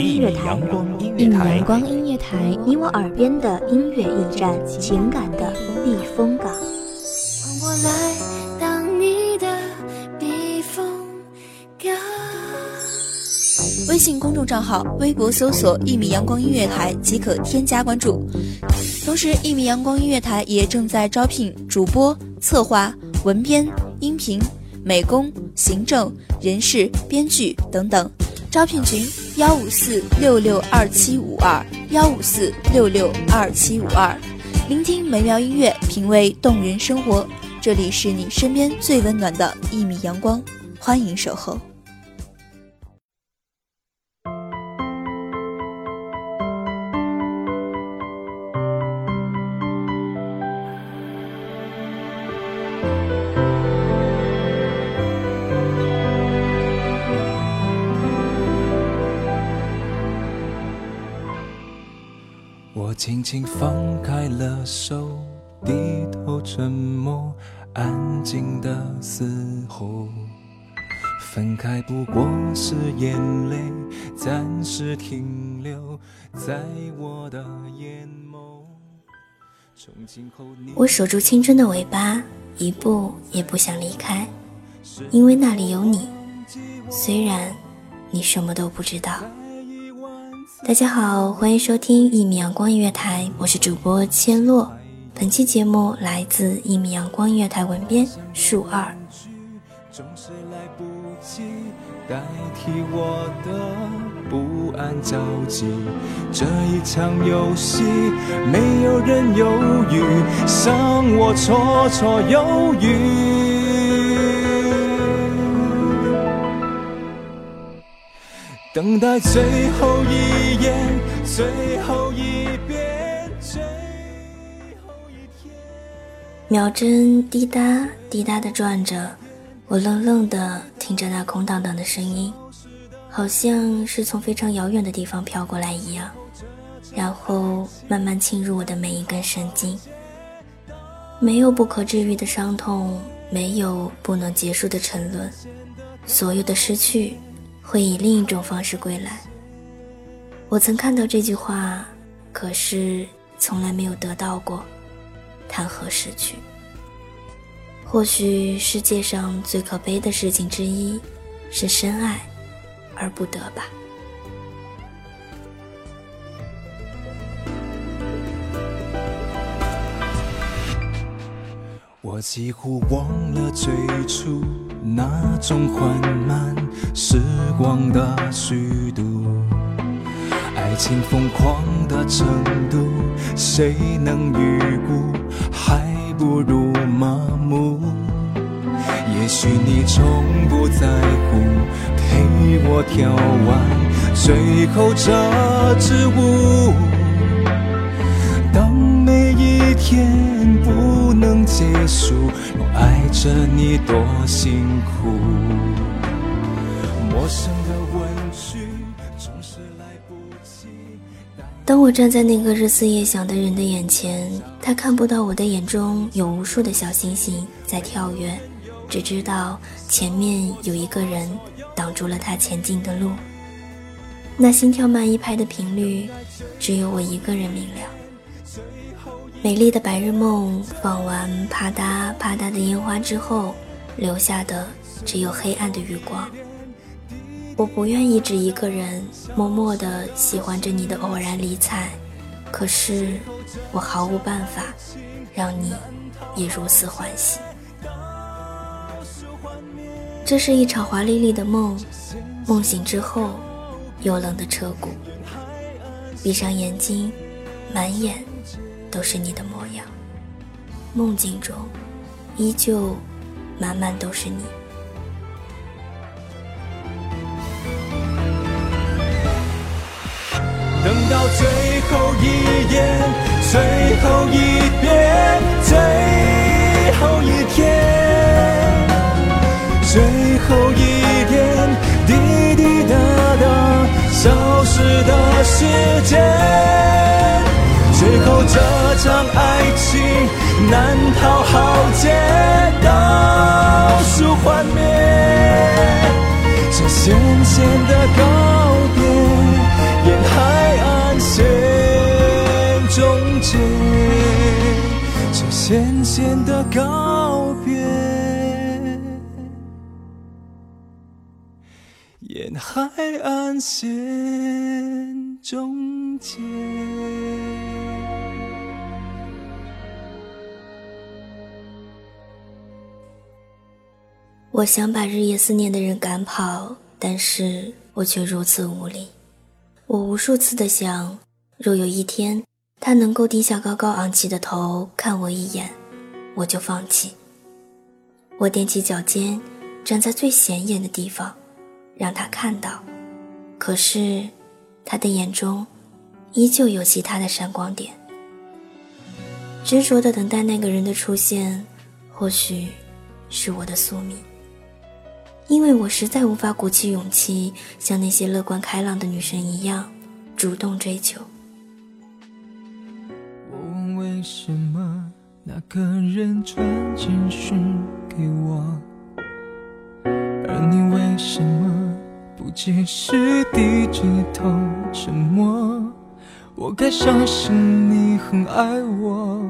音乐台，一米阳，光音乐台，你我耳边的音乐驿站，情感的避风港。我来当你的避风港。微信公众账号、微博搜索“一米阳光音乐台”即可添加关注。同时，一米阳光音乐台也正在招聘主播、策划、文编、音频、美工、行政、人事、编剧等等。招聘群：幺五四六六二七五二幺五四六六二七五二。聆听美妙音乐，品味动人生活。这里是你身边最温暖的一米阳光，欢迎守候。轻轻放开了手，低头沉默，安静的嘶吼。分开不过是眼泪暂时停留在我的眼眸。从今后你我守住青春的尾巴，一步也不想离开，因为那里有你。虽然你什么都不知道。大家好，欢迎收听一米阳光音乐台，我是主播千洛。本期节目来自一米阳光音乐台文编数二。总是来不及代替我的不安着急。这一场游戏，没有人犹豫，让我绰绰有余。等待最后一眼，最后一遍，最后一天。秒针滴答滴答的转着，我愣愣的听着那空荡荡的声音，好像是从非常遥远的地方飘过来一样，然后慢慢侵入我的每一根神经。没有不可治愈的伤痛，没有不能结束的沉沦，所有的失去会以另一种方式归来。我曾看到这句话，可是从来没有得到过，谈何失去？或许世界上最可悲的事情之一，是深爱而不得吧。我几乎忘了最初那种缓慢时光的虚度，情疯狂的程度，谁能预估？还不如麻木。也许你从不在乎，陪我跳完最后这支舞。当每一天不能结束，我爱着你多辛苦。陌生的当我站在那个日思夜想的人的眼前，他看不到我的眼中有无数的小星星在跳跃，只知道前面有一个人挡住了他前进的路。那心跳慢一拍的频率，只有我一个人明了。美丽的白日梦放完啪嗒啪嗒的烟花之后，留下的只有黑暗的余光。我不愿一直一个人默默地喜欢着你的偶然理睬，可是我毫无办法让你也如此欢喜。这是一场华丽丽的梦，梦醒之后，又冷的彻骨。闭上眼睛，满眼都是你的模样。梦境中，依旧满满都是你。等到最后一眼，最后一遍，最后一天，最后一点滴滴答答消失的时间，最后这场爱情难逃浩劫，倒数幻灭，这咸咸的告这咸咸的告别，沿海岸线终结。我想把日夜思念的人赶跑，但是我却如此无力。我无数次的想，若有一天他能够低下高高昂起的头看我一眼，我就放弃。我踮起脚尖，站在最显眼的地方，让他看到。可是，他的眼中依旧有其他的闪光点。执着的等待那个人的出现，或许是我的宿命。因为我实在无法鼓起勇气，像那些乐观开朗的女生一样，主动追求。个人传简讯给我，而你为什么不及时低着头沉默？我该相信你很爱我，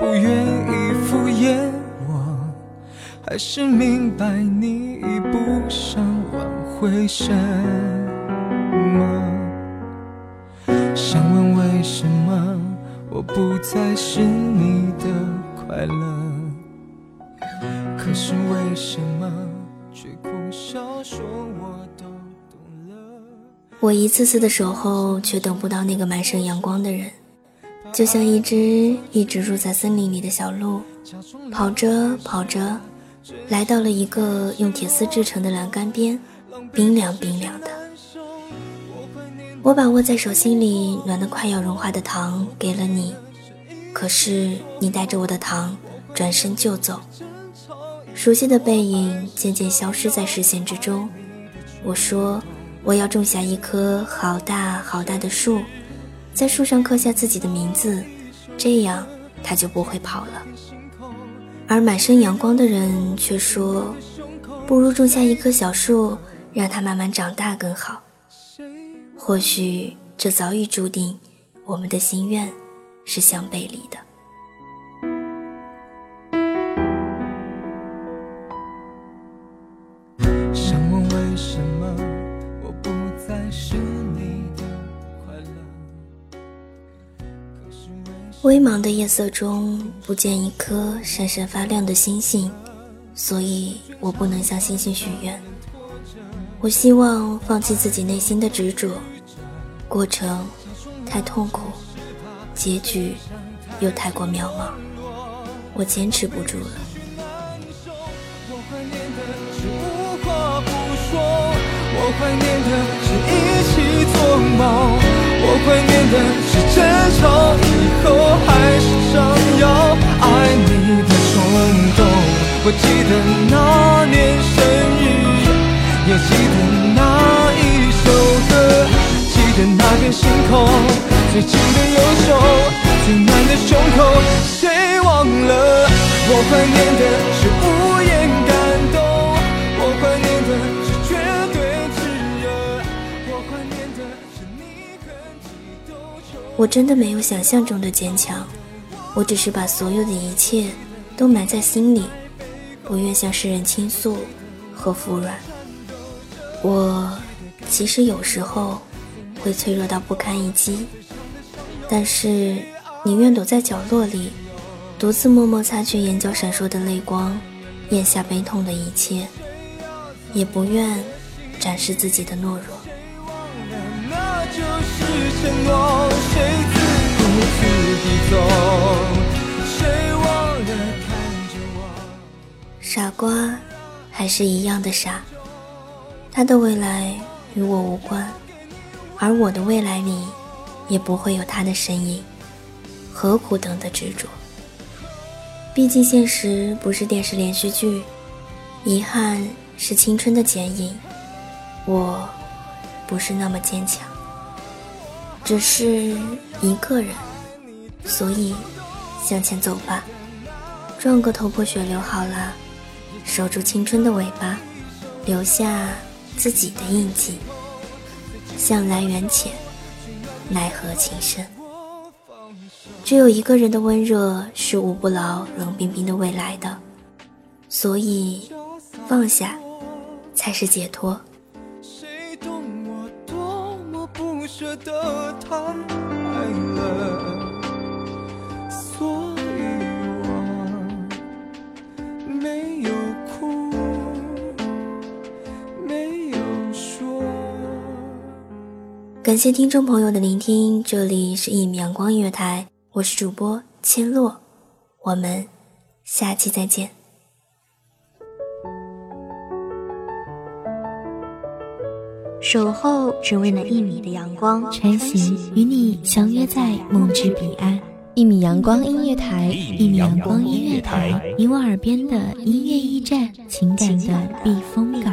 不愿意敷衍我。还是明白你已不想挽回什么？想问为什么不再是你的快乐？可是为什么却苦笑说我都懂了？我一次次的守候，却等不到那个满身阳光的人，就像一只一直住在森林里的小鹿，跑着跑着。来到了一个用铁丝制成的栏杆边，冰凉冰凉的。我把握在手心里暖得快要融化的糖给了你，可是你带着我的糖转身就走，熟悉的背影渐渐消失在视线之中。我说我要种下一棵好大好大的树，在树上刻下自己的名字，这样它就不会跑了。而满身阳光的人却说：“不如种下一棵小树，让它慢慢长大更好。”或许这早已注定，我们的心愿是相背离的。微茫的夜色中，不见一颗闪闪发亮的星星，所以我不能向星星许愿。我希望放弃自己内心的执着，过程太痛苦，结局又太过渺茫，我坚持不住了。我怀念的是一起做梦，我怀念的是争吵以后还是想要爱你的冲动。我记得那最近的右手，最暖的胸口，谁忘了？我怀念的是无言感动，我怀念的。我真的没有想象中的坚强，我只是把所有的一切都埋在心里，不愿向世人倾诉和服软。我其实有时候会脆弱到不堪一击，但是宁愿躲在角落里，独自默默擦去眼角闪烁的泪光，咽下悲痛的一切，也不愿展示自己的懦弱。承诺，谁自顾自地走？傻瓜还是一样的傻，他的未来与我无关，而我的未来里也不会有他的身影，何苦等的执着？毕竟现实不是电视连续剧，遗憾是青春的剪影，我不是那么坚强，只是一个人，所以向前走吧。撞个头破血流好了，守住青春的尾巴，留下自己的印记。向来缘浅，奈何情深。只有一个人的温热是捂不牢冷冰冰的未来的，所以放下才是解脱。谁懂我多么不舍得他爱了？感谢听众朋友的聆听，这里是一米阳光音乐台，我是主播千落，我们下期再见。守候只为那一米的阳光，穿行与你相约在梦之彼岸。一米阳光音乐台，一米阳光音乐台，你我耳边的音乐驿站，情感的避风港。